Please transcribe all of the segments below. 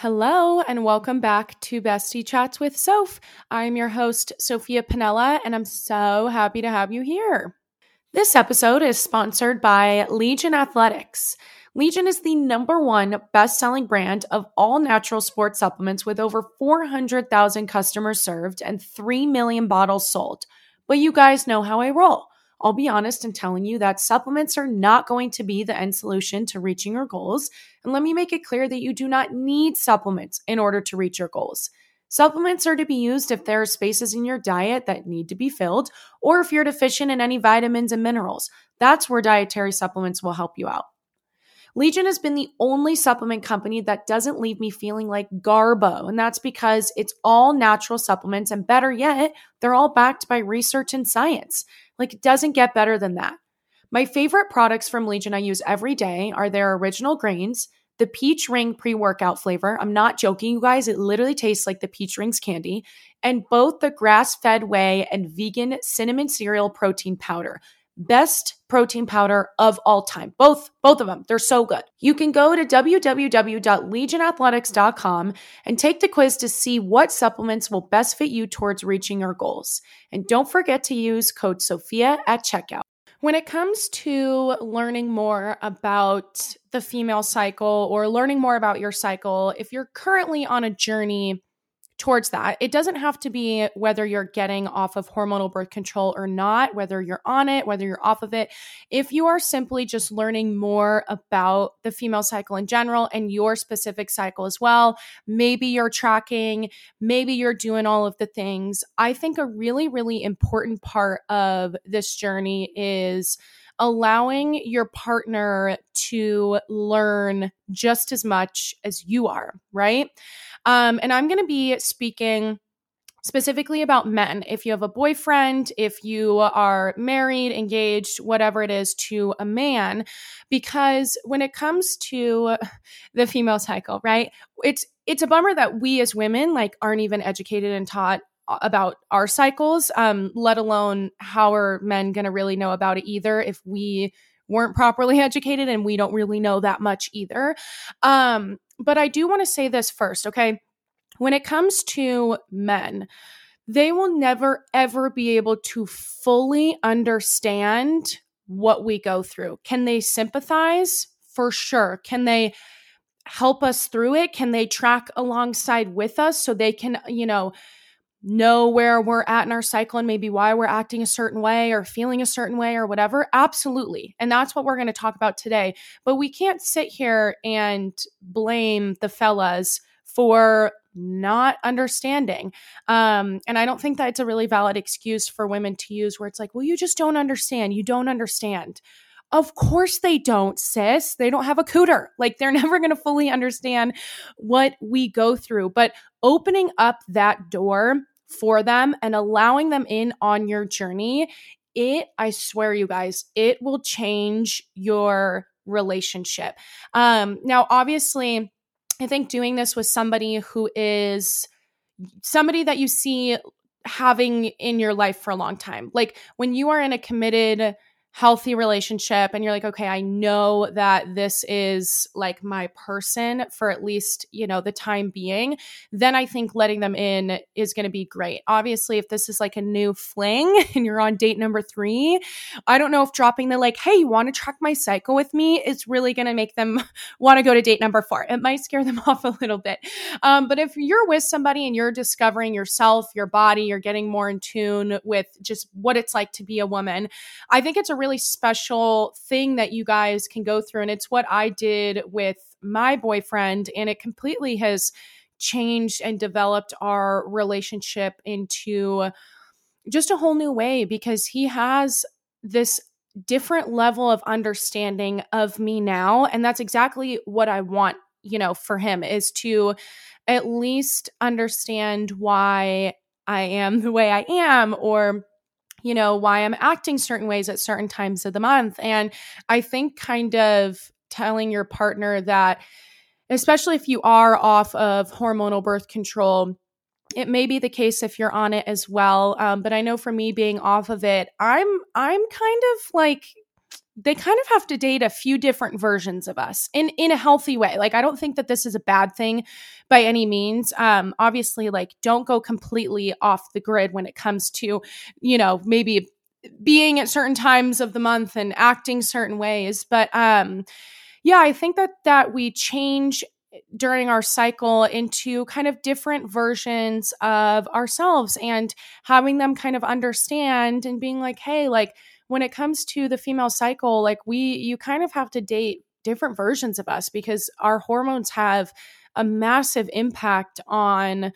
Hello, and welcome back to Bestie Chats with Soph. I'm your host, Sophia Pinella, and I'm so happy to have you here. This episode is sponsored by Legion Athletics. Legion is the number one best selling brand of all natural sports supplements with over 400,000 customers served and 3 million bottles sold. But you guys know how I roll. I'll be honest in telling you that supplements are not going to be the end solution to reaching your goals. And let me make it clear that you do not need supplements in order to reach your goals. Supplements are to be used if there are spaces in your diet that need to be filled, or if you're deficient in any vitamins and minerals. That's where dietary supplements will help you out. Legion has been the only supplement company that doesn't leave me feeling like garbo. And that's because it's all natural supplements. And better yet, they're all backed by research and science. Like it doesn't get better than that. My favorite products from Legion I use every day are their original grains, the peach ring pre workout flavor. I'm not joking, you guys. It literally tastes like the peach rings candy, and both the grass fed whey and vegan cinnamon cereal protein powder. Best protein powder of all time. Both both of them. They're so good. You can go to www.legionathletics.com and take the quiz to see what supplements will best fit you towards reaching your goals. And don't forget to use code SOPHIA at checkout. When it comes to learning more about the female cycle or learning more about your cycle, if you're currently on a journey towards that. It doesn't have to be whether you're getting off of hormonal birth control or not, whether you're on it, whether you're off of it. If you are simply just learning more about the female cycle in general and your specific cycle as well, maybe you're tracking, maybe you're doing all of the things. I think a really, really important part of this journey is allowing your partner to learn just as much as you are, right? Um, and I'm going to be speaking specifically about men. If you have a boyfriend, if you are married, engaged, whatever it is to a man, because when it comes to the female cycle, right? It's it's a bummer that we as women like aren't even educated and taught about our cycles, um, let alone how are men going to really know about it either if we weren't properly educated and we don't really know that much either. Um, but I do want to say this first, okay? When it comes to men, they will never ever be able to fully understand what we go through. Can they sympathize? For sure. Can they help us through it? Can they track alongside with us so they can, you know, know where we're at in our cycle and maybe why we're acting a certain way or feeling a certain way or whatever? Absolutely. And that's what we're going to talk about today. But we can't sit here and blame the fellas for not understanding. Um, and I don't think that it's a really valid excuse for women to use where it's like, well, you just don't understand. You don't understand. Of course they don't, sis. They don't have a cooter. Like they're never going to fully understand what we go through. But opening up that door for them and allowing them in on your journey, it, I swear, you guys, it will change your relationship. Um, now, obviously, I think doing this with somebody who is somebody that you see having in your life for a long time. Like when you are in a committed healthy relationship and you're like okay i know that this is like my person for at least you know the time being then i think letting them in is going to be great. Obviously if this is like a new fling and you're on date number three i don't know if dropping the like hey you want to track my cycle with me? is really going to make them want to go to date number four. It might scare them off a little bit. Um, but if you're with somebody and you're discovering yourself your body you're getting more in tune with just what it's like to be a woman i think it's a really special thing that you guys can go through. And it's what I did with my boyfriend. And it completely has changed and developed our relationship into just a whole new way because he has this different level of understanding of me now. And that's exactly what I want, you know, for him is to at least understand why I am the way I am or you know, why I'm acting certain ways at certain times of the month. And I think kind of telling your partner that, especially if you are off of hormonal birth control, it may be the case if you're on it as well. Um, but I know for me being off of it, I'm I'm kind of like they kind of have to date a few different versions of us in in a healthy way. Like i don't think that this is a bad thing by any means. Um obviously like don't go completely off the grid when it comes to you know maybe being at certain times of the month and acting certain ways. But um yeah i think that that we change during our cycle into kind of different versions of ourselves and having them kind of understand and being like hey like when it comes to the female cycle, like we, you kind of have to date different versions of us because our hormones have a massive impact on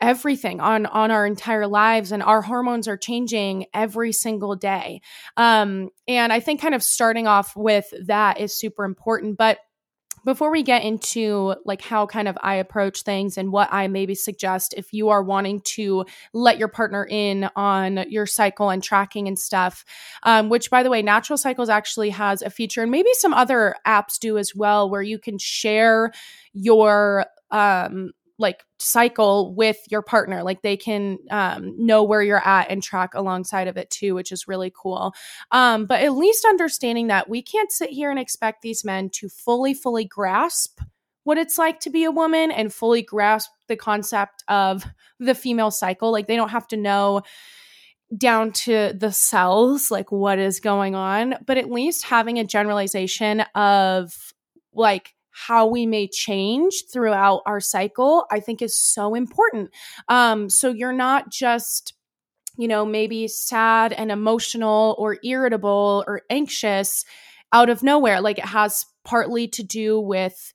everything on on our entire lives and our hormones are changing every single day. Um and i think kind of starting off with that is super important but before we get into like how kind of I approach things and what I maybe suggest if you are wanting to let your partner in on your cycle and tracking and stuff, um, which by the way, Natural Cycles actually has a feature and maybe some other apps do as well where you can share your um like cycle with your partner like they can um, know where you're at and track alongside of it too which is really cool. Um, but at least understanding that we can't sit here and expect these men to fully fully grasp what it's like to be a woman and fully grasp the concept of the female cycle. Like they don't have to know down to the cells like what is going on but at least having a generalization of like how we may change throughout our cycle, I think is so important. Um, so you're not just you know, maybe sad and emotional or irritable or anxious out of nowhere. Like it has partly to do with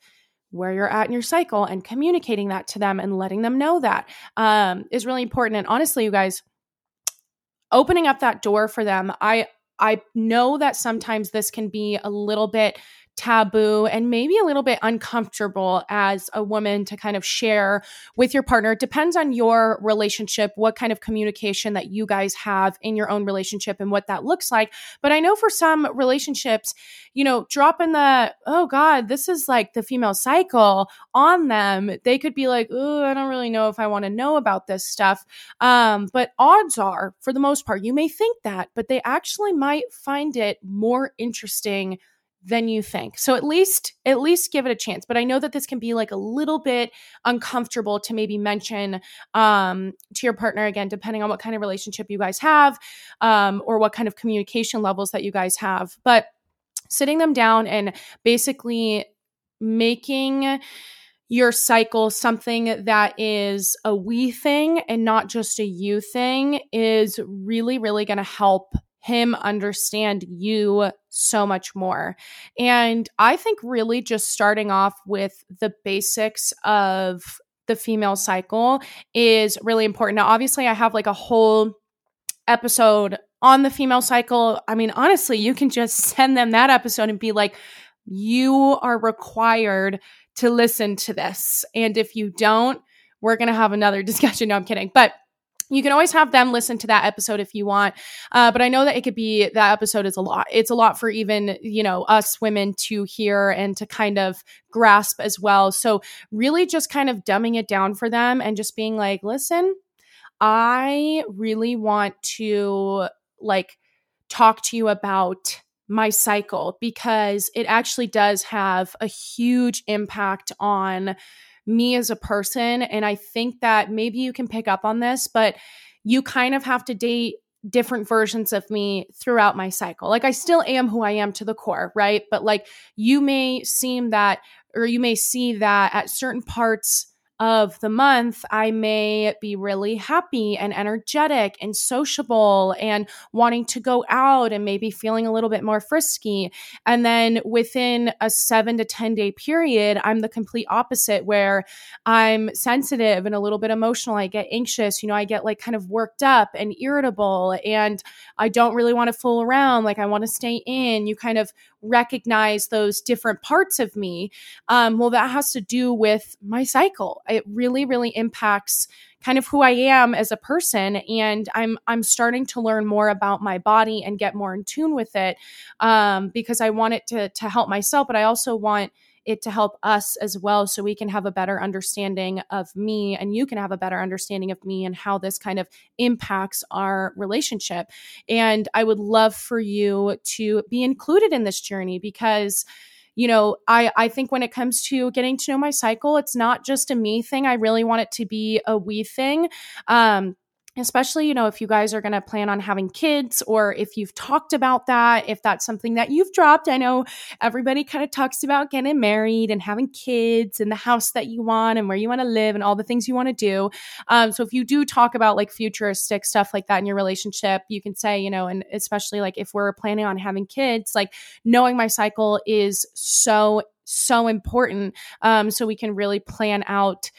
where you're at in your cycle and communicating that to them and letting them know that um, is really important. And honestly, you guys, opening up that door for them, I I know that sometimes this can be a little bit taboo and maybe a little bit uncomfortable as a woman to kind of share with your partner. It depends on your relationship, what kind of communication that you guys have in your own relationship and what that looks like. But I know for some relationships, you know, dropping the, oh God, this is like the female cycle on them, they could be like, oh, I don't really know if I want to know about this stuff. Um, but odds are, for the most part, you may think that, but they actually might find it more interesting than you think. So at least at least give it a chance. But I know that this can be like a little bit uncomfortable to maybe mention um, to your partner again, depending on what kind of relationship you guys have um, or what kind of communication levels that you guys have. But sitting them down and basically making your cycle something that is a we thing and not just a you thing is really really going to help him understand you so much more. And I think really just starting off with the basics of the female cycle is really important. Now, obviously, I have like a whole episode on the female cycle. I mean, honestly, you can just send them that episode and be like, you are required to listen to this. And if you don't, we're going to have another discussion. No, I'm kidding. But you can always have them listen to that episode if you want uh, but i know that it could be that episode is a lot it's a lot for even you know us women to hear and to kind of grasp as well. So really just kind of dumbing it down for them and just being like listen i really want to like talk to you about my cycle because it actually does have a huge impact on me as a person. And I think that maybe you can pick up on this, but you kind of have to date different versions of me throughout my cycle. Like I still am who I am to the core, right? But like you may seem that, or you may see that at certain parts of the month, I may be really happy and energetic and sociable and wanting to go out and maybe feeling a little bit more frisky. And then within a seven to 10 day period, I'm the complete opposite where I'm sensitive and a little bit emotional. I get anxious, you know, I get like kind of worked up and irritable and I don't really want to fool around. Like I want to stay in. You kind of recognize those different parts of me. Um, well, that has to do with my cycle it really really impacts kind of who I am as a person and I'm I'm starting to learn more about my body and get more in tune with it um, because I want it to to help myself but I also want it to help us as well so we can have a better understanding of me and you can have a better understanding of me and how this kind of impacts our relationship. And I would love for you to be included in this journey because you know, I, I think when it comes to getting to know my cycle, it's not just a me thing. I really want it to be a we thing. Um, especially you know if you guys are going to plan on having kids or if you've talked about that if that's something that you've dropped. I know everybody kind of talks about getting married and having kids and the house that you want and where you want to live and all the things you want to do. Um, so if you do talk about like futuristic stuff like that in your relationship you can say you know and especially like if we're planning on having kids like knowing my cycle is so so important. Um, so we can really plan out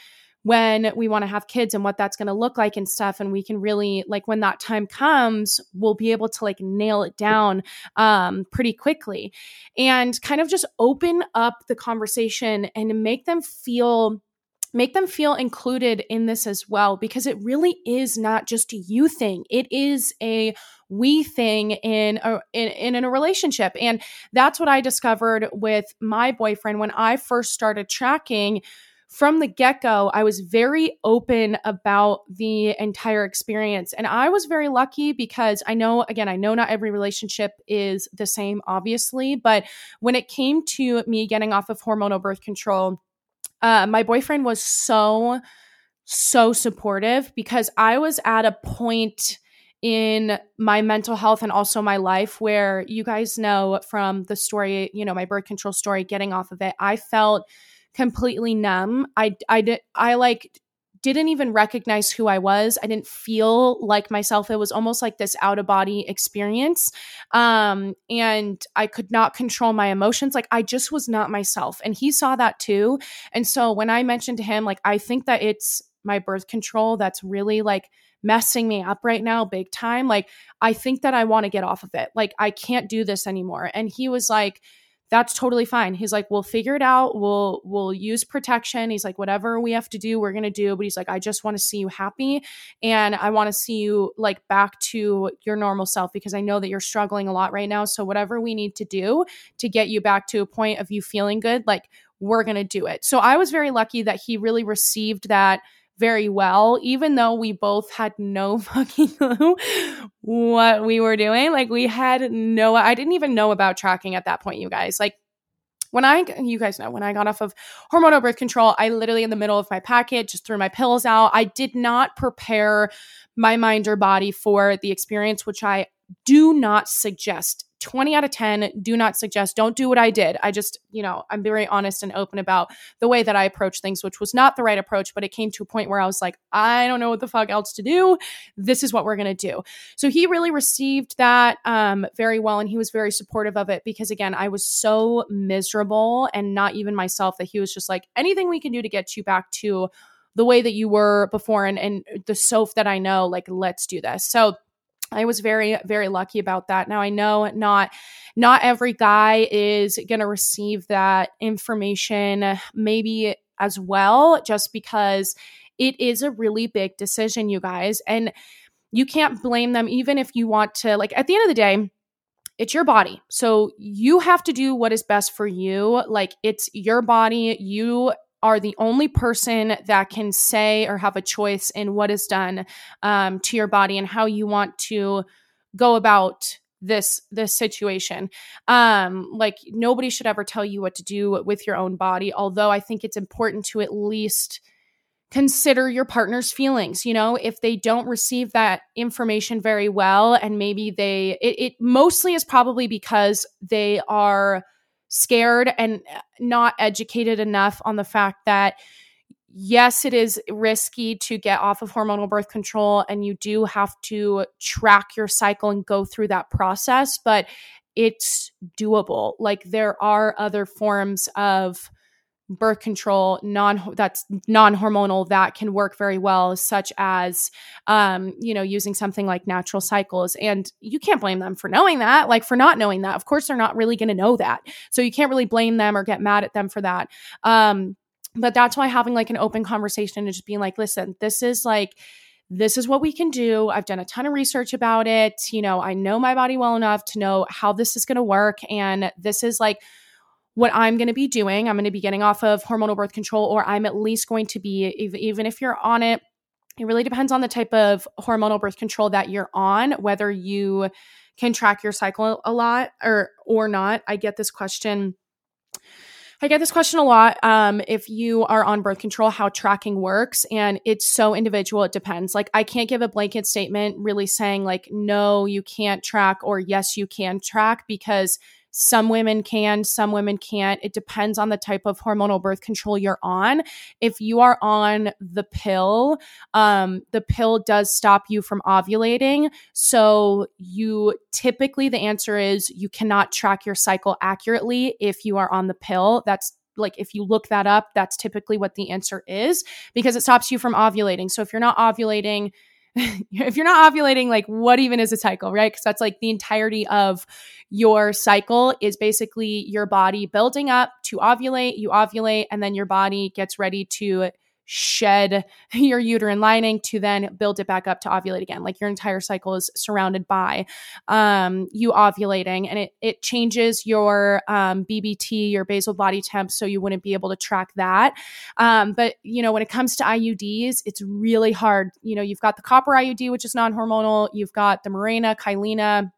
when we want to have kids and what that's going to look like and stuff and we can really like when that time comes we'll be able to like nail it down um, pretty quickly. And kind of just open up the conversation and make them feel make them feel included in this as well because it really is not just a you thing. It is a we thing in a in, in a relationship. And that's what i discovered with my boyfriend when i first started tracking from the get go, I was very open about the entire experience. And I was very lucky because I know, again, I know not every relationship is the same, obviously, but when it came to me getting off of hormonal birth control, uh, my boyfriend was so, so supportive because I was at a point in my mental health and also my life where you guys know from the story, you know, my birth control story, getting off of it, I felt completely numb. I I did I like didn't even recognize who I was. I didn't feel like myself. It was almost like this out of body experience. Um, and I could not control my emotions. Like I just was not myself. And he saw that too. And so when I mentioned to him, like, I think that it's my birth control that's really like messing me up right now, big time. Like, I think that I want to get off of it. Like, I can't do this anymore. And he was like, that's totally fine. He's like, we'll figure it out. We'll we'll use protection. He's like, whatever we have to do, we're gonna do. But he's like, I just want to see you happy, and I want to see you like back to your normal self because I know that you're struggling a lot right now. So whatever we need to do to get you back to a point of you feeling good, like we're gonna do it. So I was very lucky that he really received that very well, even though we both had no fucking clue what we were doing. Like we had no, I didn't even know about tracking at that point, you guys. Like when I, you guys know, when I got off of hormonal birth control, I literally in the middle of my packet just threw my pills out. I did not prepare my mind or body for the experience, which I do not suggest 20 out of 10 do not suggest don't do what i did. I just you know i'm very honest and open about the way that i approach things which was not the right approach but it came to a point where i was like i don't know what the fuck else to do. This is what we're going to do. So he really received that um, very well and he was very supportive of it because again i was so miserable and not even myself that he was just like anything we can do to get you back to the way that you were before and, and the soap that i know like let's do this. So I was very very lucky about that. Now I know not not every guy is to receive that information maybe as well just because it is a really big decision you guys and you can't blame them even if you want to like at the end of the day it's your body. So you have to do what is best for you. Like it's your body. You are the only person that can say or have a choice in what is done um, to your body and how you want to go about this this situation. Um like nobody should ever tell you what to do with your own body although i think it's important to at least consider your partner's feelings. You know if they don't receive that information very well and maybe they it, it mostly is probably because they are scared and uh, not educated enough on the fact that yes, it is risky to get off of hormonal birth control and you do have to track your cycle and go through that process, but it's doable. Like there are other forms of birth control non that's non-hormonal that can work very well such as um you know using something like natural cycles and you can't blame them for knowing that like for not knowing that of course they're not really going to know that so you can't really blame them or get mad at them for that um but that's why having like an open conversation and just being like listen this is like this is what we can do. I've done a ton of research about it. You know, I know my body well enough to know how this is going to work. And this is like what I'm going to be doing. I'm going to be getting off of hormonal birth control, or I'm at least going to be, even if you're on it, it really depends on the type of hormonal birth control that you're on, whether you can track your cycle a lot or or not. I get this question I get this question a lot. Um, if you are on birth control, how tracking works, and it's so individual. It depends. Like, I can't give a blanket statement really saying, like, no, you can't track, or yes, you can track, because some women can, some women can't. It depends on the type of hormonal birth control you're on. If you are on the pill, um, the pill does stop you from ovulating. So, you typically, the answer is you cannot track your cycle accurately if you are on the pill. That's like if you look that up, that's typically what the answer is because it stops you from ovulating. So, if you're not ovulating, if you're not ovulating, like what even is a cycle, right? Because that's like the entirety of your cycle is basically your body building up to ovulate, you ovulate, and then your body gets ready to shed your uterine lining to then build it back up to ovulate again. Like your entire cycle is surrounded by um, you ovulating, and it it changes your um, BBT, your basal body temp, so you wouldn't be able to track that. Um, but you know, when it comes to IUDs, it's really hard. You know, you've got the copper IUD, which is non hormonal. You've got the Mirena, Kyleena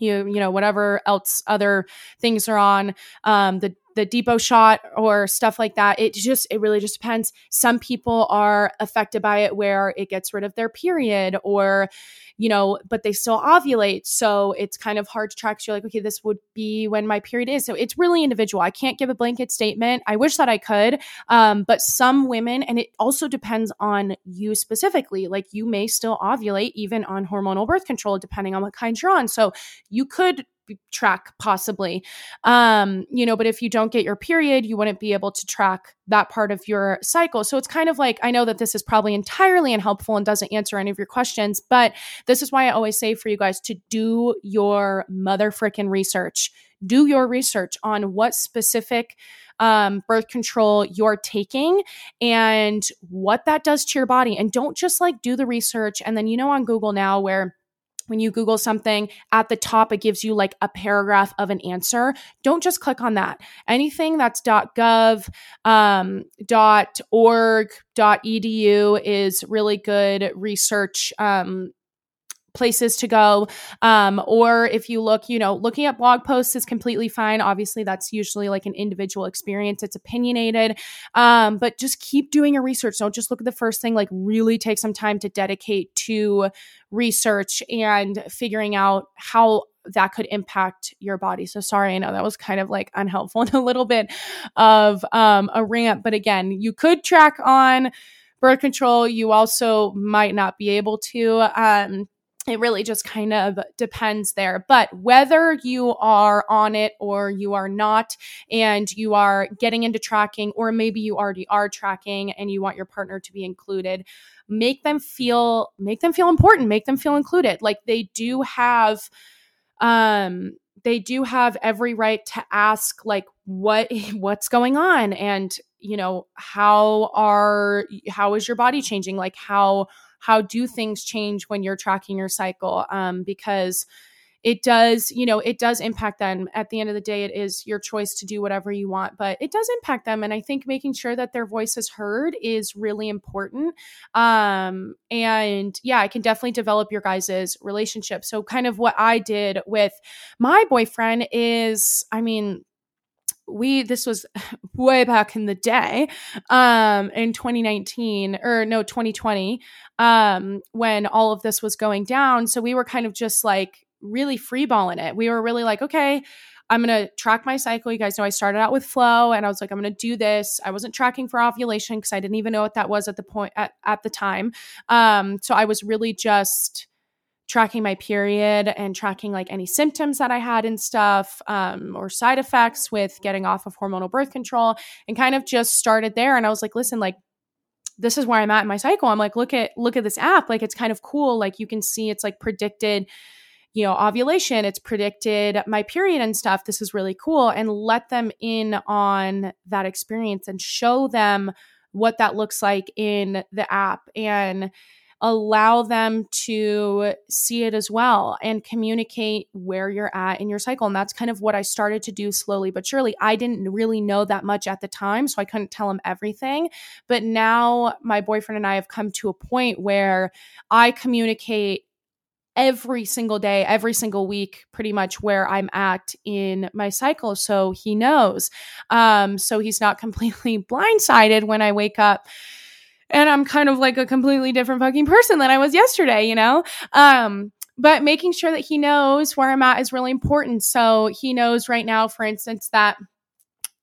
you you know whatever else other things are on um the the Depo shot or stuff like that. It just, it really just depends. Some people are affected by it where it gets rid of their period or, you know, but they still ovulate. So it's kind of hard to track. So you're like, okay, this would be when my period is. So it's really individual. I can't give a blanket statement. I wish that I could. Um, but some women, and it also depends on you specifically, like you may still ovulate even on hormonal birth control, depending on what kind you're on. So you could track possibly. Um you know but if you don't get your period you wouldn't be able to track that part of your cycle. So it's kind of like i know that this is probably entirely unhelpful and doesn't answer any of your questions but this is why i always say for you guys to do your mother freaking research. Do your research on what specific um, birth control you're taking and what that does to your body. And don't just like do the research and then, you know, on Google now where when you Google something at the top, it gives you like a paragraph of an answer. Don't just click on that. Anything that's .gov, um, .org, .edu is really good research um, places to go. Um, or if you look, you know, looking at blog posts is completely fine. Obviously, that's usually like an individual experience, it's opinionated. Um, but just keep doing your research. Don't just look at the first thing, like, really take some time to dedicate to research and figuring out how that could impact your body. So sorry, I know that was kind of like unhelpful and a little bit of um, a rant. But again, you could track on birth control. You also might not be able to. Um, it really just kind of depends there. But whether you are on it or you are not, and you are getting into tracking, or maybe you already are tracking and you want your partner to be included, make them feel make them feel important, make them feel included. Like they do have um they do have every right to ask like what what's going on and you know how are how is your body changing like how how do things change when you're tracking your cycle? Um, because it does you know it does impact them. At the end of the day it is your choice to do whatever you want but it does impact them and i think making sure that their voice is heard is really important. Um and yeah i can definitely develop your guys' relationship. So kind of what i did with my boyfriend is i mean we this was way back in the day um in 2019 or no 2020 um when all of this was going down so we were kind of just like really freeballing it we were really like okay I'm going to track my cycle. You guys know I started out with Flo and I was like, I'm going to do this. I wasn't tracking for ovulation because I didn't even know what that was at the point at, at the time. Um, so I was really just tracking my period and tracking like any symptoms that I had and stuff um, or side effects with getting off of hormonal birth control and kind of just started there. And I was like, listen, like, this is where I'm at in my cycle. I'm like, look at look at this app. Like it's kind of cool. Like you can see it's like predicted, you know, ovulation. It's predicted my period and stuff. This is really cool. And let them in on that experience and show them what that looks like in the app. And allow them to see it as well and communicate where you're at in your cycle. And that's kind of what I started to do slowly but surely. I didn't really know that much at the time, so I couldn't tell him everything. But now my boyfriend and I have come to a point where I communicate every single day, every single week, pretty much where I'm at in my cycle. So he knows. Um, so he's not completely blindsided when I wake up and I'm kind of like a completely different fucking person than I was yesterday, you know? Um, but making sure that he knows where I'm at is really important. So he knows right now, for instance, that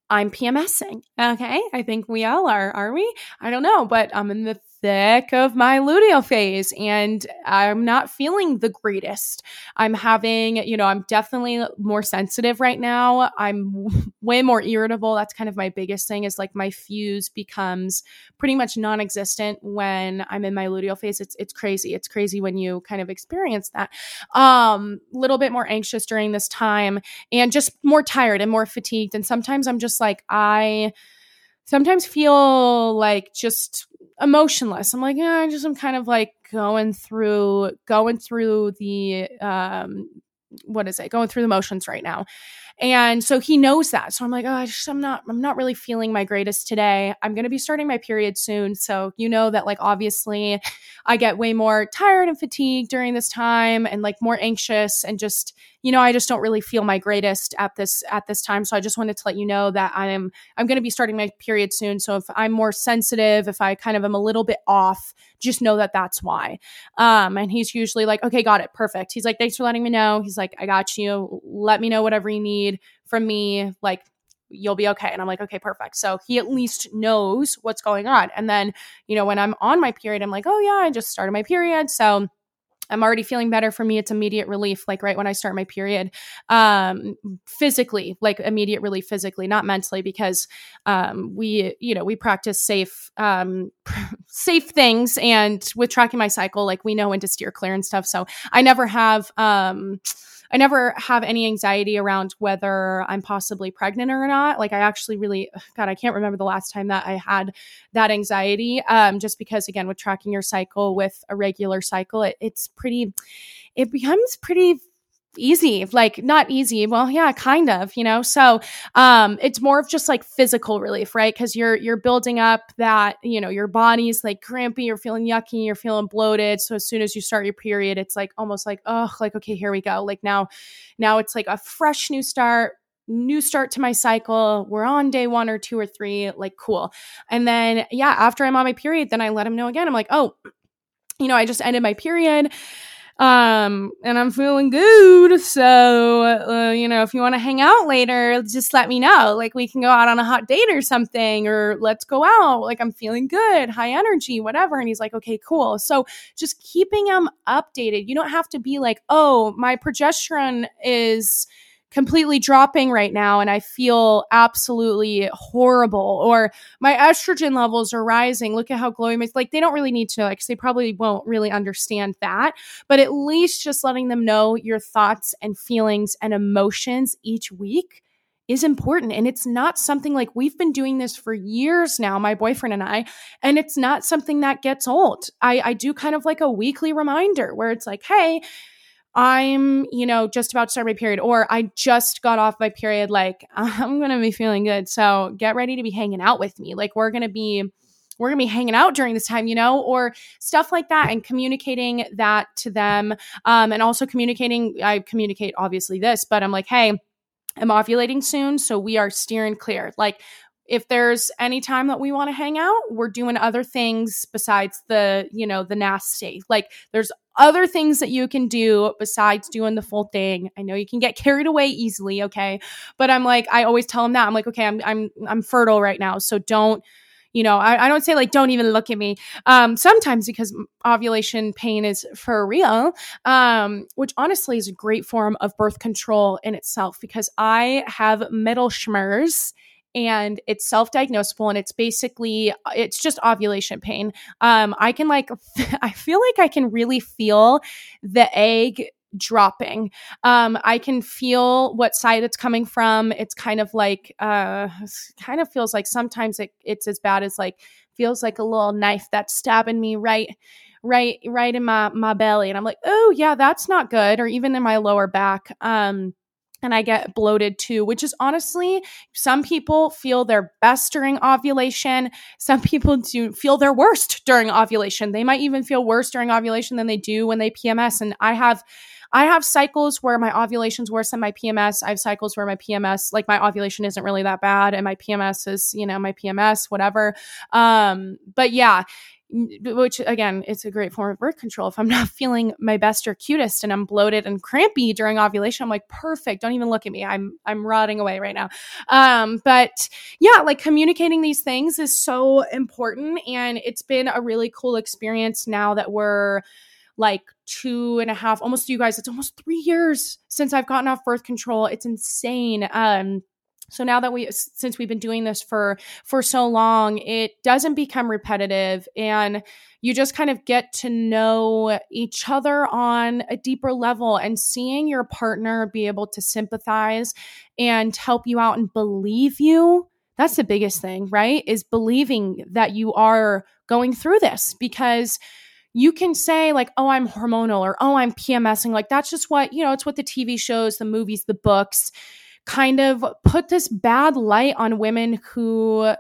I'm PMSing. Okay. I think we all are, are we? I don't know, but I'm in the thick of my luteal phase and I'm not feeling the greatest. I'm having, you know, I'm definitely more sensitive right now. I'm way more irritable. That's kind of my biggest thing is like my fuse becomes pretty much non-existent when I'm in my luteal phase. It's it's crazy. It's crazy when you kind of experience that. Um a little bit more anxious during this time and just more tired and more fatigued and sometimes I'm just like I sometimes feel like just emotionless. I'm like, yeah, I just am kind of like going through going through the um what is it? Going through the motions right now. And so he knows that. So I'm like, oh, just, I'm not, I'm not really feeling my greatest today. I'm going to be starting my period soon. So you know that like, obviously I get way more tired and fatigued during this time and like more anxious and just, you know, I just don't really feel my greatest at this at this time. So I just wanted to let you know that I'm I'm going to be starting my period soon. So if I'm more sensitive, if I kind of am a little bit off, just know that that's why. Um, and he's usually like, okay, got it, perfect. He's like, thanks for letting me know. He's like, I got you. Let me know whatever you need from me. Like you'll be okay. And I'm like, okay, perfect. So he at least knows what's going on. And then, you know, when I'm on my period, I'm like, oh yeah, I just started my period. So I'm already feeling better. For me, it's immediate relief, like right when I start my period, um, physically, like immediate relief physically, not mentally, because um, we, you know, we practice safe, um, safe things, and with tracking my cycle, like we know when to steer clear and stuff. So I never have. Um, I never have any anxiety around whether I'm possibly pregnant or not. Like I actually really, God, I can't remember the last time that I had that anxiety. Um, just because again, with tracking your cycle with a regular cycle, it, it's pretty, it becomes pretty easy like not easy well yeah kind of you know so um it's more of just like physical relief right because you're you're building up that you know your body's like crampy you're feeling yucky you're feeling bloated so as soon as you start your period it's like almost like oh like okay here we go like now now it's like a fresh new start new start to my cycle. We're on day one or two or three. Like, cool. And then, yeah, after I'm on my period, then I let him know again. I'm like, oh, you know, I just ended my period um and i'm feeling good. So uh, you know if you want to hang out later just let me know. Like we can go out on a hot date or something or let's go out. Like i'm feeling good high energy whatever. And he's like okay cool. So just keeping him updated. You don't have to be like oh my progesterone is completely dropping right now and I feel absolutely horrible or my estrogen levels are rising. Look at how glowing my like they don't really need to know because they probably won't really understand that. But at least just letting them know your thoughts and feelings and emotions each week is important. And it's not something like we've been doing this for years now, my boyfriend and I, and it's not something that gets old. I, I do kind of like a weekly reminder where it's like, hey, I'm, you know, just about to start my period, or I just got off my period. Like, I'm to be feeling good. So get ready to be hanging out with me. Like, we're to be, we're to be hanging out during this time, you know, or stuff like that, and communicating that to them. Um, and also communicating, I communicate obviously this, but I'm like, hey, I'm ovulating soon. So we are steering clear. Like, if there's any time that we want to hang out, we're doing other things besides the, you know, the nasty. Like there's other things that you can do besides doing the full thing. I know you can get carried away easily, okay? But I'm like, I always tell them that. I'm like, okay, I'm I'm I'm fertile right now, so don't you know, I, I don't say like don't even look at me. Um, sometimes because ovulation pain is for real, um, which honestly is a great form of birth control in itself because I have Mittelschmerz and it's self-diagnosable and it's basically it's just ovulation pain um i can like i feel like i can really feel the egg dropping um i can feel what side it's coming from it's kind of like uh kind of feels like sometimes it, it's as bad as like feels like a little knife that's stabbing me right right right in my my belly and I'm like, "Oh, yeah, that's not good." Or even in my lower back. Um and I get bloated too, which is honestly, some people feel their best during ovulation. Some people do feel their worst during ovulation. They might even feel worse during ovulation than they do when they PMS. And I have I have cycles where my ovulation's worse than my PMS. I have cycles where my PMS, like my ovulation isn't really that bad and my PMS is, you know, my PMS, whatever. Um, but yeah, which again, it's a great form of birth control. If I'm not feeling my best or cutest and I'm bloated and crampy during ovulation, I'm like, perfect. Don't even look at me. I'm I'm rotting away right now. Um, but yeah, like communicating these things is so important, and it's been a really cool experience now that we're like two and a half, almost you guys, it's almost three years since I've gotten off birth control. It's insane. Um, so now that we since we've been doing this for for so long it doesn't become repetitive and you just kind of get to know each other on a deeper level and seeing your partner be able to sympathize and help you out and believe you that's the biggest thing right? Is believing that you are going through this because you can say like oh i'm hormonal or oh i'm pmsing like that's just what you know it's what the tv shows the movies the books kind of put this bad light on women who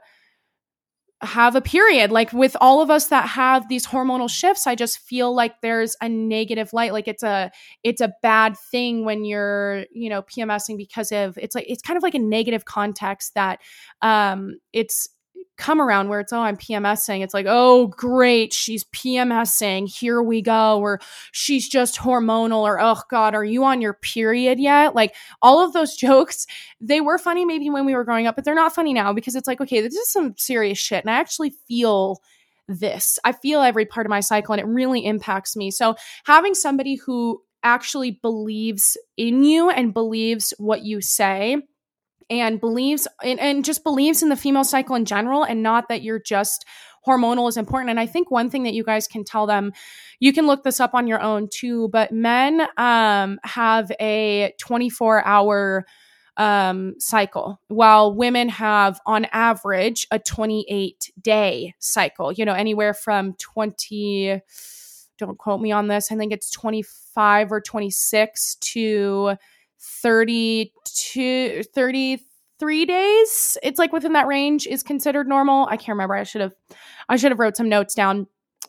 have a period. Like with all of us that have these hormonal shifts i just feel like there's a negative light. Like it's a it's a bad thing when you're you know pmsing because of it's like it's kind of like a negative context that um it's come around where it's oh i'm pmsing it's like oh great she's pmsing here we go. Or she's just hormonal or oh god are you on your period yet? Like all of those jokes they were funny maybe when we were growing up but they're not funny now because it's like okay this is some serious shit and i actually feel this. I feel every part of my cycle and it really impacts me. So having somebody who actually believes in you and believes what you say and believes and, and just believes in the female cycle in general and not that you're just hormonal is important. And I think one thing that you guys can tell them, you can look this up on your own too, but men um, have a 24 hour um, cycle, while women have on average a 28 day cycle, you know, anywhere from 20, don't quote me on this, I think it's 25 or 26 to 32 33 days? It's like within that range is considered normal. I can't remember. I should have i should have wrote some notes down.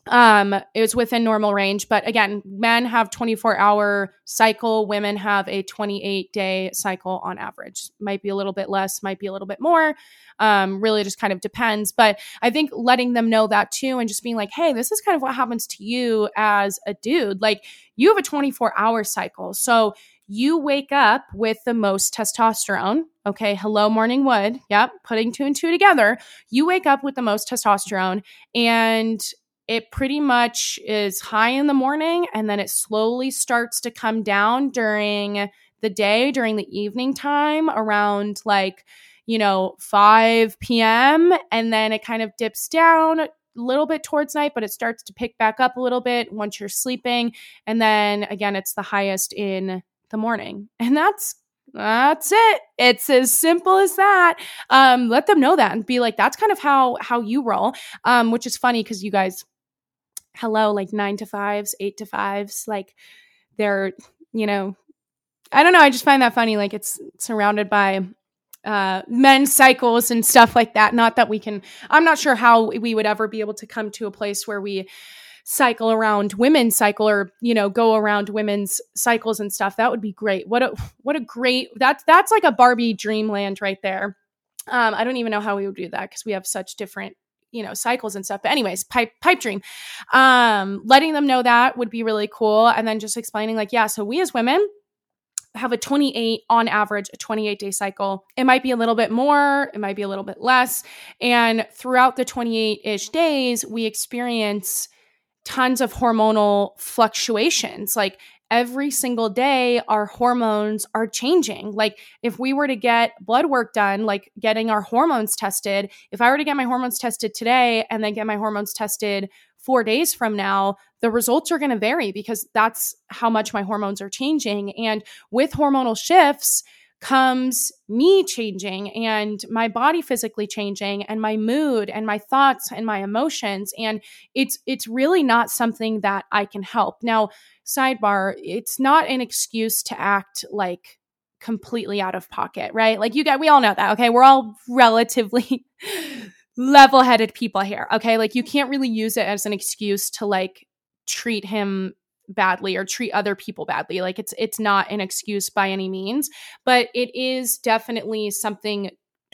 Um it was within normal range but again men have 24 hour cycle. Women have a 28 day cycle on average. Might be a little bit less might be a little bit more. Um really just kind of depends. But i think letting them know that too and just being like hey this is kind of what happens to you as a dude. Like you have a 24 hour cycle. So you wake up with the most testosterone. Okay, hello, morning wood. Yep, putting two and two together. You wake up with the most testosterone, and it pretty much is high in the morning, and then it slowly starts to come down during the day, during the evening time, around like, you know, 5 p.m., and then it kind of dips down a little bit towards night, but it starts to pick back up a little bit once you're sleeping. And then again, it's the highest in the morning. And that's that's it. It's as simple as that. Um, let them know that and be like, that's kind of how how you roll. Um, which is funny because you guys, hello, like nine to fives, eight to fives, like they're, you know, I don't know. I just find that funny. Like it's surrounded by uh, men's cycles and stuff like that. Not that we can. I'm not sure how we would ever be able to come to a place where we cycle around women's cycle or you know go around women's cycles and stuff that would be great. What a what a great that's that's like a barbie dreamland right there. Um i don't even know how we would do that because we have such different you know cycles and stuff. But anyways pipe pipe dream. Um letting them know that would be really cool. And then just explaining like yeah so we as women have a 28 on average a 28 day cycle. It might be a little bit more it might be a little bit less. And throughout the 28 ish days we experience tons of hormonal fluctuations. Like every single day, our hormones are changing. Like if we were to get blood work done, like getting our hormones tested, if I were to get my hormones tested today and then get my hormones tested four days from now, the results are going to vary because that's how much my hormones are changing. And with hormonal shifts, comes me changing and my body physically changing and my mood and my thoughts and my emotions and it's it's really not something that I can help. Now, sidebar, it's not an excuse to act like completely out of pocket, right? Like you get we all know that, okay? We're all relatively level-headed people here, okay? Like you can't really use it as an excuse to like treat him badly or treat other people badly. Like it's it's not an excuse by any means but it is definitely something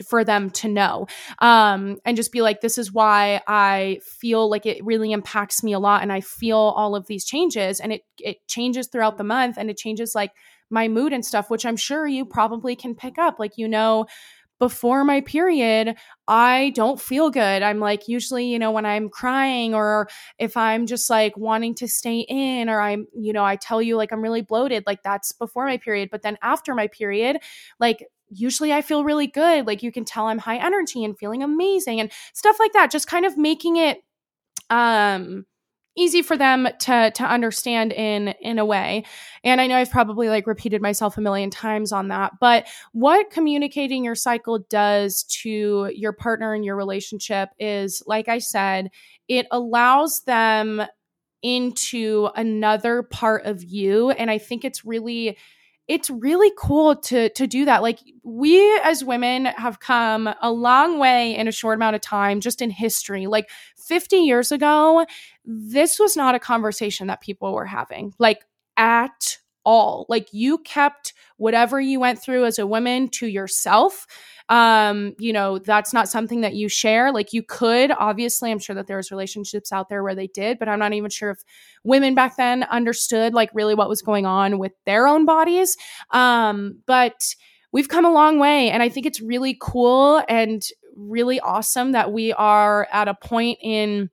for them to know um and just be like this is why i feel like it really impacts me a lot and i feel all of these changes and it it changes throughout the month and it changes like my mood and stuff which i'm sure you probably can pick up. Like you know before my period, I don't feel good. I'm like, usually, you know, when I'm crying or if I'm just like wanting to stay in, or I'm, you know, I tell you like I'm really bloated, like that's before my period. But then after my period, like, usually I feel really good. Like you can tell I'm high energy and feeling amazing and stuff like that. Just kind of making it, um, easy for them to to understand in in a way. And i know i've probably like repeated myself a million times on that but what communicating your cycle does to your partner and your relationship is like i said it allows them into another part of you. And i think it's really it's really cool to to do that. Like we as women have come a long way in a short amount of time just in history. Like 50 years ago this was not a conversation that people were having. Like at all. Like you kept whatever you went through as a woman to yourself. Um you know that's not something that you share. Like you could obviously i'm sure that there's relationships out there where they did but i'm not even sure if women back then understood like really what was going on with their own bodies. Um but we've come a long way and i think it's really cool and really awesome that we are at a point in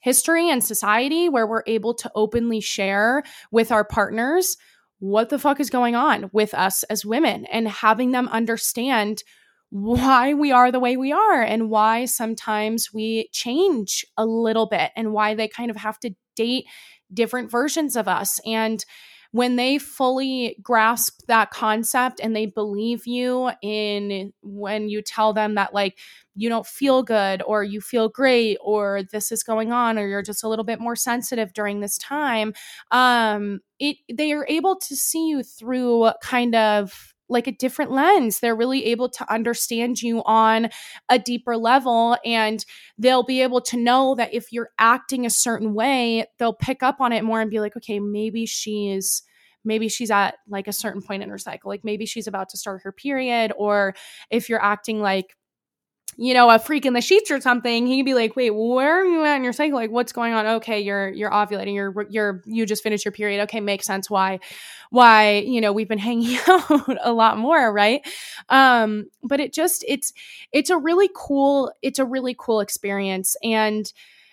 history and society where we're able to openly share with our partners what the fuck is going on with us as women and having them understand why we are the way we are and why sometimes we change a little bit and why they kind of have to date different versions of us. And when they fully grasp that concept and they believe you in when you tell them that, like, you don't feel good or you feel great or this is going on or you're just a little bit more sensitive during this time um it they are able to see you through kind of like a different lens. They're really able to understand you on a deeper level and they'll be able to know that if you're acting a certain way, they'll pick up on it more and be like, okay, maybe she's maybe she's at like a certain point in her cycle. Like maybe she's about to start her period or if you're acting like you know, a freak in the sheets or something, he would be like, "Wait, where are you at in your cycle? Like, what's going on? Okay, you're you're ovulating. You're you're you just finished your period. Okay, makes sense. Why, why you know we've been hanging out a lot more, right? Um, but it just it's it's a really cool it's a really cool experience and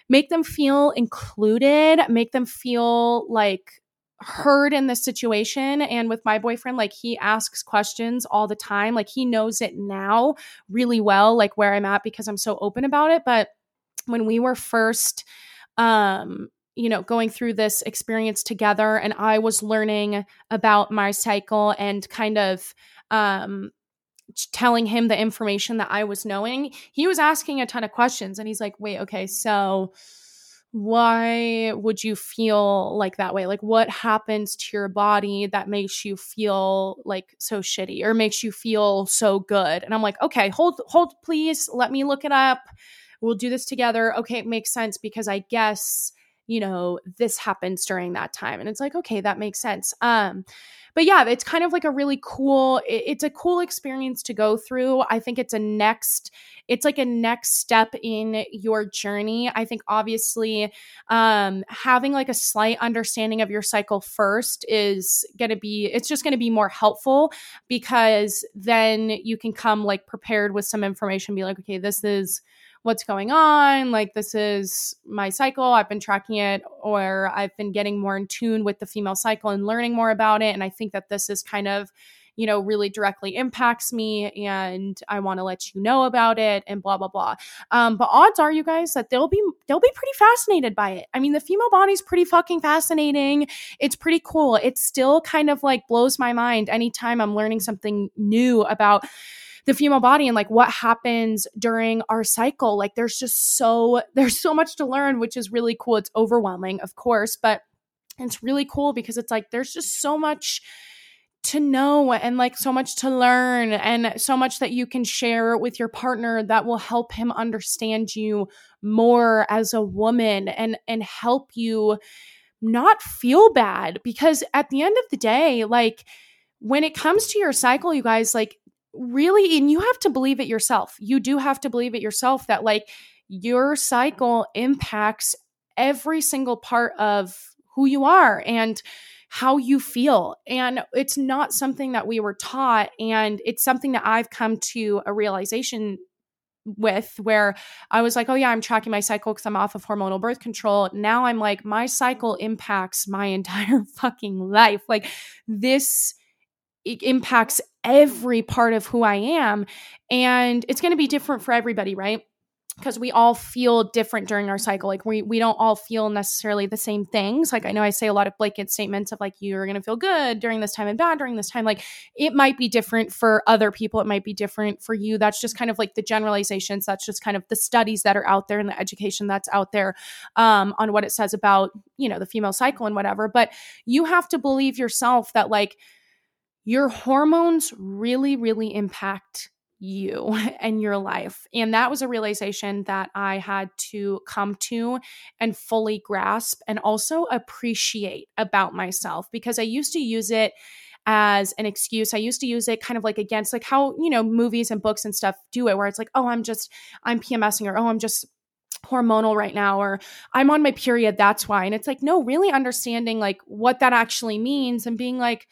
make them feel included, make them feel like heard in this situation and with my boyfriend like he asks questions all the time. Like he knows it now really well like where i'm at because i'm so open about it. But when we were first um you know going through this experience together and i was learning about my cycle and kind of um telling him the information that i was knowing he was asking a ton of questions and he's like wait okay so why would you feel like that way? Like, what happens to your body that makes you feel like so shitty or makes you feel so good? And I'm like, okay, hold, hold, please. Let me look it up. We'll do this together. Okay, it makes sense because I guess, you know, this happens during that time. And it's like, okay, that makes sense. Um, but yeah, it's kind of like a really cool, it's a cool experience to go through. I think it's a next, it's like a next step in your journey. I think obviously um, having like a slight understanding of your cycle first is going to be, it's just going to be more helpful because then you can come like prepared with some information, be like, okay, this is, what's going on. Like, this is my cycle. I've been tracking it, or I've been getting more in tune with the female cycle and learning more about it. And I think that this is kind of you know, really directly impacts me and I want to let you know about it and blah, blah, blah. Um, but odds are, you guys, that they'll be, they'll be pretty fascinated by it. I mean, the female body's pretty fucking fascinating. It's pretty cool. It still kind of like blows my mind anytime I'm learning something new about the female body and like what happens during our cycle. Like there's just so there's so much to learn, which is really cool. It's overwhelming, of course, but it's really cool because it's like there's just so much to know and like so much to learn and so much that you can share with your partner that will help him understand you more as a woman and and help you not feel bad because at the end of the day like when it comes to your cycle you guys like really and you have to believe it yourself you do have to believe it yourself that like your cycle impacts every single part of who you are and how you feel and it's not something that we were taught and it's something that I've come to a realization with where I was like, oh yeah, I'm tracking my cycle because I'm off of hormonal birth control. Now I'm like, my cycle impacts my entire fucking life. Like this it impacts every part of who I am. And it's going to be different for everybody, right? because we all feel different during our cycle. Like we we don't all feel necessarily the same things. Like I know I say a lot of blanket statements of like you're going to feel good during this time and bad during this time. Like it might be different for other people. It might be different for you. That's just kind of like the generalizations. That's just kind of the studies that are out there and the education that's out there um, on what it says about you know the female cycle and whatever. But you have to believe yourself that like your hormones really, really impact you and your life. And that was a realization that I had to come to and fully grasp and also appreciate about myself because I used to use it as an excuse. I used to use it kind of like against like how, you know, movies and books and stuff do it where it's like, "Oh, I'm just I'm PMSing or oh, I'm just hormonal right now or I'm on my period, that's why." And it's like, no, really understanding like what that actually means and being like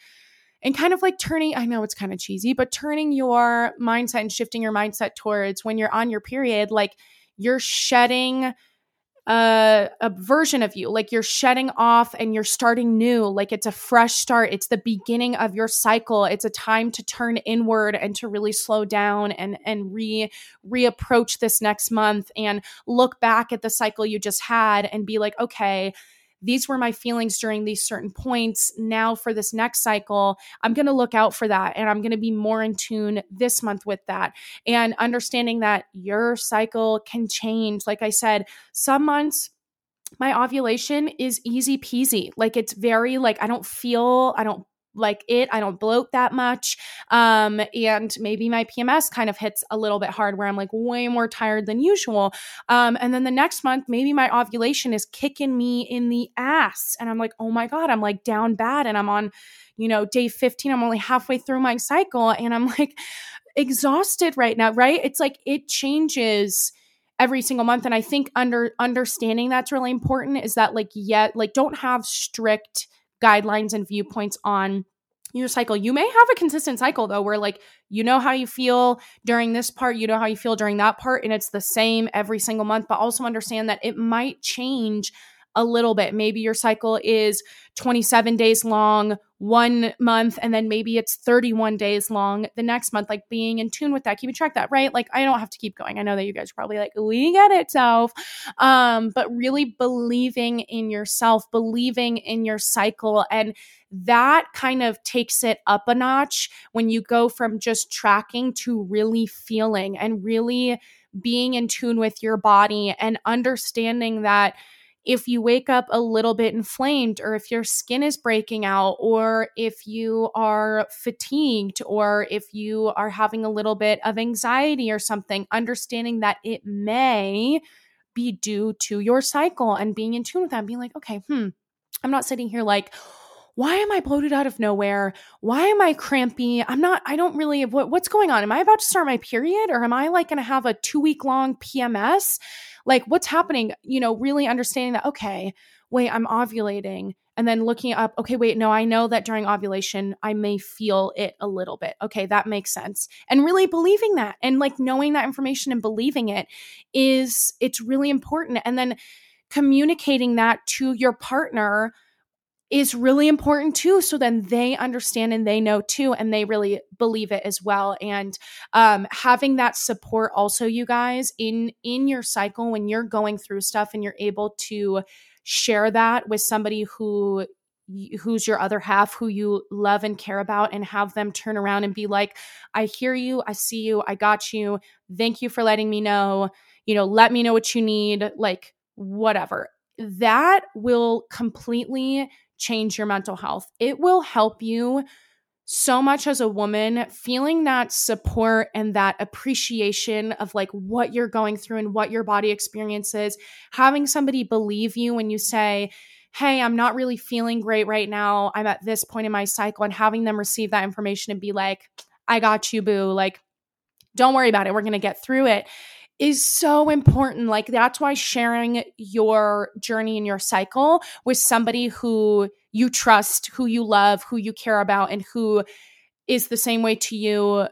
and kind of like turning i know it's kind of cheesy but turning your mindset and shifting your mindset towards when you're on your period like you're shedding a, a version of you like you're shedding off and you're starting new like it's a fresh start it's the beginning of your cycle it's a time to turn inward and to really slow down and and re reapproach this next month and look back at the cycle you just had and be like okay these were my feelings during these certain points. Now, for this next cycle, I'm going to look out for that and I'm going to be more in tune this month with that. And understanding that your cycle can change. Like I said, some months, my ovulation is easy peasy. Like it's very like I don't feel I don't like it. I don't bloat that much. Um, and maybe my PMS kind of hits a little bit hard where I'm like way more tired than usual. Um, and then the next month, maybe my ovulation is kicking me in the ass. And I'm like, oh my God, I'm like down bad. And I'm on, you know, day 15. I'm only halfway through my cycle. And I'm like exhausted right now, right? It's like it changes every single month and i think under understanding that's really important is that like yet like don't have strict guidelines and viewpoints on your cycle. You may have a consistent cycle though, where like you know how you feel during this part, you know how you feel during that part, and it's the same every single month, but also understand that it might change a little bit. Maybe your cycle is 27 days long one month, and then maybe it's 31 days long the next month, like being in tune with that, keeping track that, right? Like I don't have to keep going. I know that you guys are probably like, we get it, self. Um, but really believing in yourself, believing in your cycle and that kind of takes it up a notch when you go from just tracking to really feeling and really being in tune with your body and understanding that if you wake up a little bit inflamed, or if your skin is breaking out, or if you are fatigued, or if you are having a little bit of anxiety or something, understanding that it may be due to your cycle and being in tune with that, being like, okay, hmm, I'm not sitting here like, why am I bloated out of nowhere? Why am I crampy? I'm not, I don't really, what, what's going on? Am I about to start my period or am I like going to have a two week long PMS? Like, what's happening? You know, really understanding that, okay, wait, I'm ovulating. And then looking up, okay, wait, no, I know that during ovulation, I may feel it a little bit. Okay, that makes sense. And really believing that and like knowing that information and believing it is, it's really important. And then communicating that to your partner is really important too so then they understand and they know too and they really believe it as well. And um, having that support also you guys in in your cycle when you're going through stuff and you're able to share that with somebody who who's your other half who you love and care about and have them turn around and be like i hear you i see you i got you thank you for letting me know you know let me know what you need like whatever. That will completely change your mental health. It will help you so much as a woman feeling that support and that appreciation of like what you're going through and what your body experiences. Having somebody believe you when you say hey i'm not really feeling great right now. I'm at this point in my cycle and having them receive that information and be like i got you boo. Like don't worry about it. We're going to get through it is so important. Like, that's why sharing your journey and your cycle with somebody who you trust, who you love, who you care about, and who is the same way to you,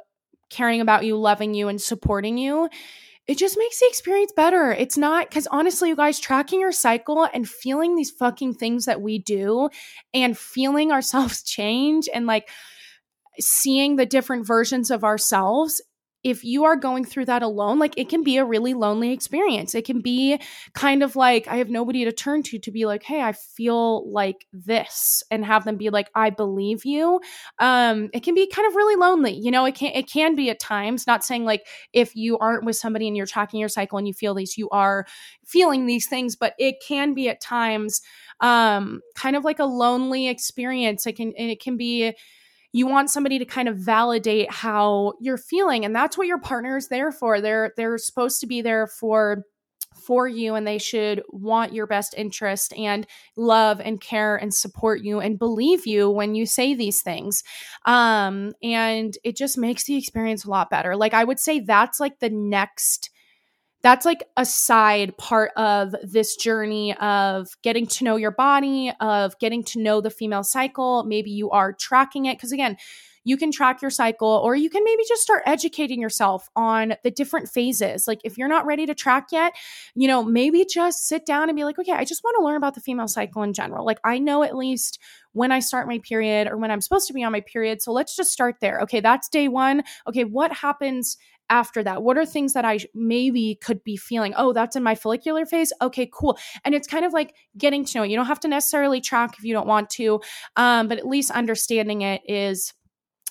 caring about you, loving you, and supporting you. It just makes the experience better. It's not because honestly, you guys, tracking your cycle and feeling these fucking things that we do and feeling ourselves change and like seeing the different versions of ourselves if you are going through that alone, like it can be a really lonely experience. It can be kind of like I have nobody to turn to to be like, "Hey, I feel like this," and have them be like, "I believe you." Um, it can be kind of really lonely. You know, it can it can be at times. Not saying like if you aren't with somebody and you're tracking your cycle and you feel these, you are feeling these things, but it can be at times um kind of like a lonely experience. It can it can be you want somebody to kind of validate how you're feeling and that's what your partner is there for. They're they're supposed to be there for for you and they should want your best interest and love and care and support you and believe you when you say these things. Um and it just makes the experience a lot better. Like i would say that's like the next that's like a side part of this journey of getting to know your body, of getting to know the female cycle. Maybe you are tracking it. Because again, you can track your cycle or you can maybe just start educating yourself on the different phases. Like if you're not ready to track yet, you know, maybe just sit down and be like, okay, I just want to learn about the female cycle in general. Like I know at least when I start my period or when I'm supposed to be on my period. So let's just start there. Okay, that's day one. Okay, what happens after that? What are things that I maybe could be feeling? Oh, that's in my follicular phase. Okay, cool. And it's kind of like getting to know it. You don't have to necessarily track if you don't want to, um, but at least understanding it is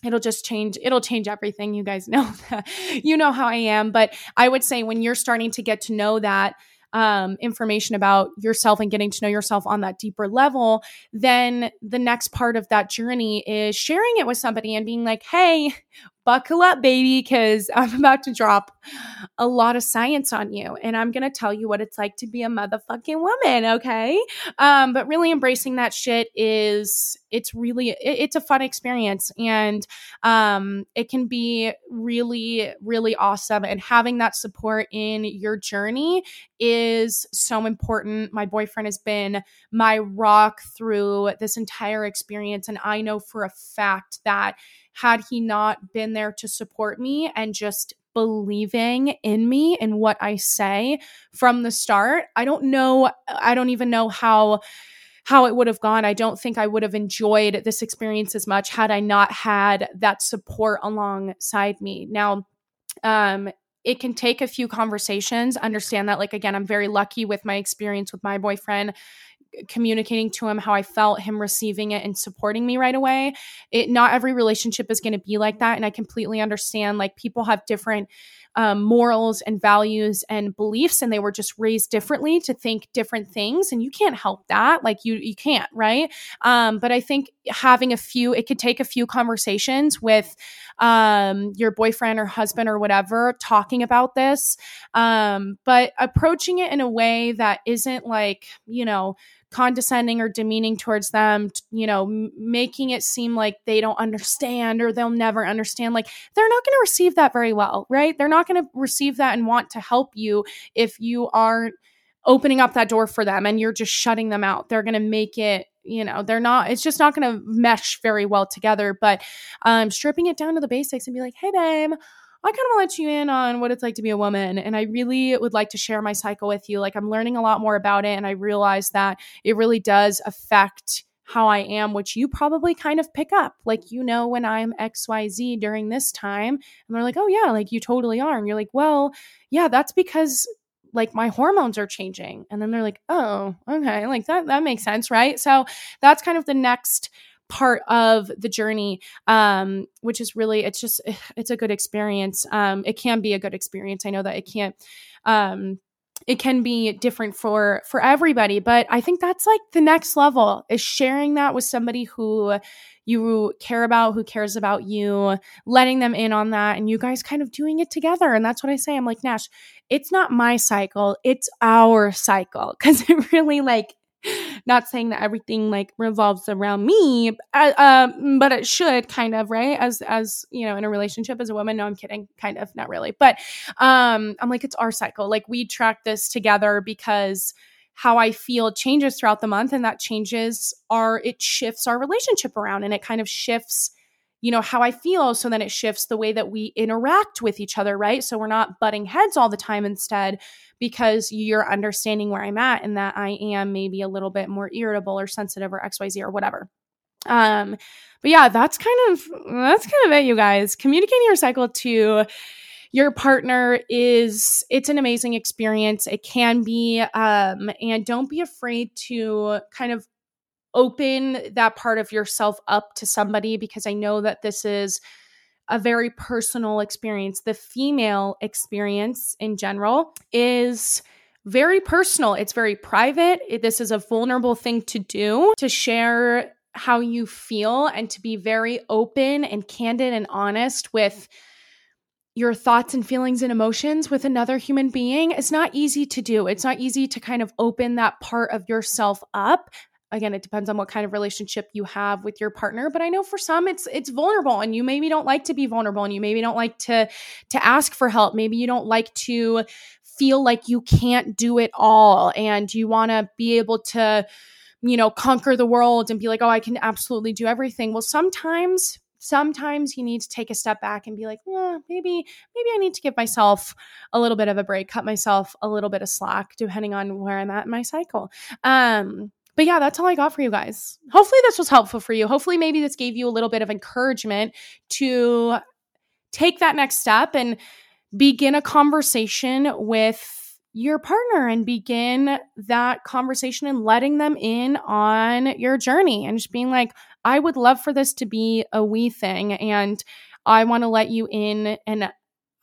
it'll just change it'll change everything you guys know that you know how i am but i would say when you're starting to get to know that um, information about yourself and getting to know yourself on that deeper level, then the next part of that journey is sharing it with somebody and being like, hey, buckle up, baby, because I'm about to drop a lot of science on you. And I'm going to tell you what it's like to be a motherfucking woman. Okay. Um, but really embracing that shit is, it's really, it, it's a fun experience. And um, it can be really, really awesome. And having that support in your journey is so important. My boyfriend has been my rock through this entire experience. And I know for a fact that had he not been there to support me and just believing in me and what I say from the start, I don't know, I don't even know how how it would have gone. I don't think I would have enjoyed this experience as much had I not had that support alongside me. Now, um, it can take a few conversations. Understand that, like, again, I'm very lucky with my experience with my boyfriend communicating to him how I felt, him receiving it and supporting me right away. It not every relationship is going to be like that and I completely understand like people have different um, morals and values and beliefs and they were just raised differently to think different things and you can't help that like you you can't right um, but i think having a few it could take a few conversations with um, your boyfriend or husband or whatever talking about this um, but approaching it in a way that isn't like you know condescending or demeaning towards them, you know, making it seem like they don't understand or they'll never understand. Like they're not going to receive that very well, right? They're not going to receive that and want to help you if you aren't opening up that door for them and you're just shutting them out. They're going to make it you know they're not it's just not going to mesh very well together but um stripping it down to the basics and be like hey babe I kind of want to let you in on what it's like to be a woman. And I really would like to share my cycle with you. Like, I'm learning a lot more about it. And I realize that it really does affect how I am, which you probably kind of pick up. Like, you know, when I'm XYZ during this time, and they're like, oh, yeah, like you totally are. And you're like, well, yeah, that's because like my hormones are changing. And then they're like, oh, okay, like that, that makes sense, right? So that's kind of the next part of the journey um which is really it's just it's a good experience. Um it can be a good experience. I know that it can't um it can be different for for everybody but i think that's like the next level is sharing that with somebody who you care about who cares about you letting them in on that and you guys kind of doing it together and that's what i say. I'm like nash it's not my cycle it's our cycle. Because it really like not saying that everything like revolves around me uh, um, but it should kind of right? As as you know in a relationship as a woman no i'm kidding kind of not really. But um i'm like it's our cycle. Like we track this together because how I feel changes throughout the month and that changes our it shifts our relationship around and it kind of shifts you know how I feel so then it shifts the way that we interact with each other right so we're not butting heads all the time instead because you're understanding where I'm at and that I am maybe a little bit more irritable or sensitive or XYZ or whatever. Um, but yeah, that's kind of that's kind of it, you guys. Communicating your cycle to your partner is it's an amazing experience. It can be, um, and don't be afraid to kind of open that part of yourself up to somebody because I know that this is a very personal experience. The female experience in general is very personal, it's very private. This is a vulnerable thing to do to share how you feel and to be very open and candid and honest with your thoughts and feelings and emotions with another human being. It's not easy to do. It's not easy to kind of open that part of yourself up again it depends on what kind of relationship you have with your partner but i know for some it's it's vulnerable and you maybe don't like to be vulnerable and you maybe don't like to to ask for help. Maybe you don't like to feel like you can't do it all and you want to be able to you know conquer the world and be like oh i can absolutely do everything. Well sometimes sometimes you need to take a step back and be like well, maybe maybe i need to give myself a little bit of a break cut myself a little bit of slack depending on where i'm at in my cycle. Um but yeah, that's all I got for you guys. Hopefully, this was helpful for you. Hopefully, maybe this gave you a little bit of encouragement to take that next step and begin a conversation with your partner and begin that conversation and letting them in on your journey and just being like, I would love for this to be a we thing. And I want to let you in and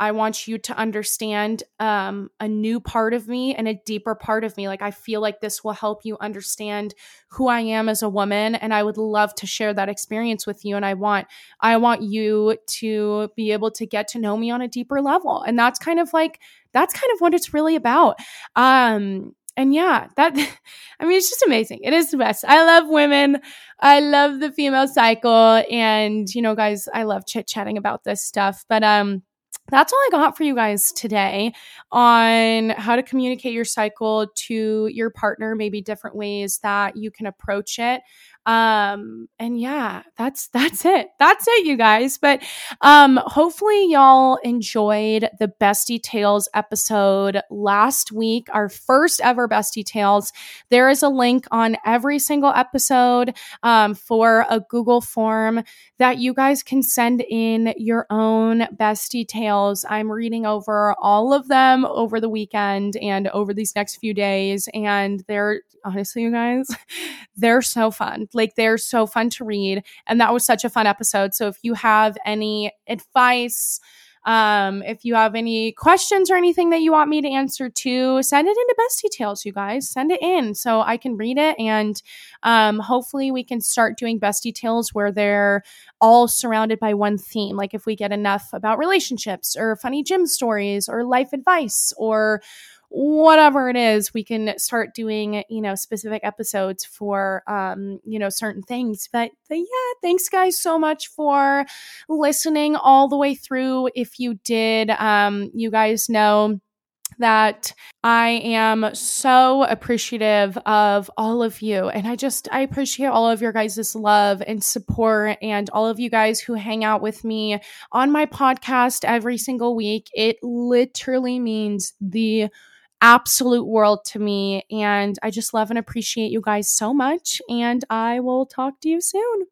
I want you to understand um, a new part of me and a deeper part of me. Like, I feel like this will help you understand who I am as a woman. And I would love to share that experience with you. And I want, I want you to be able to get to know me on a deeper level. And that's kind of like, that's kind of what it's really about. Um, and yeah, that I mean, it's just amazing. It is the best. I love women. I love the female cycle. And, you know, guys, I love chit chatting about this stuff. But um, that's all I got for you guys today on how to communicate your cycle to your partner, maybe different ways that you can approach it. Um and yeah that's that's it. That's it you guys. But um hopefully y'all enjoyed the bestie tales episode last week our first ever bestie tales there is a link on every single episode um, for a google form that you guys can send in your own bestie tales i'm reading over all of them over the weekend and over these next few days and they're honestly you guys they're so fun like they're so fun to read. And that was such a fun episode. So if you have any advice, um, if you have any questions or anything that you want me to answer to, send it into Bestie Tales, you guys. Send it in so I can read it. And um, hopefully, we can start doing Bestie Tales where they're all surrounded by one theme. Like if we get enough about relationships or funny gym stories or life advice or whatever it is we can start doing you know specific episodes for um you know certain things but, but yeah thanks guys so much for listening all the way through if you did um you guys know that I am so appreciative of all of you. And I just, I appreciate all of your guys' love and support and all of you guys who hang out with me on my podcast every single week. It literally means the absolute world to me. And I just love and appreciate you guys so much. And I will talk to you soon.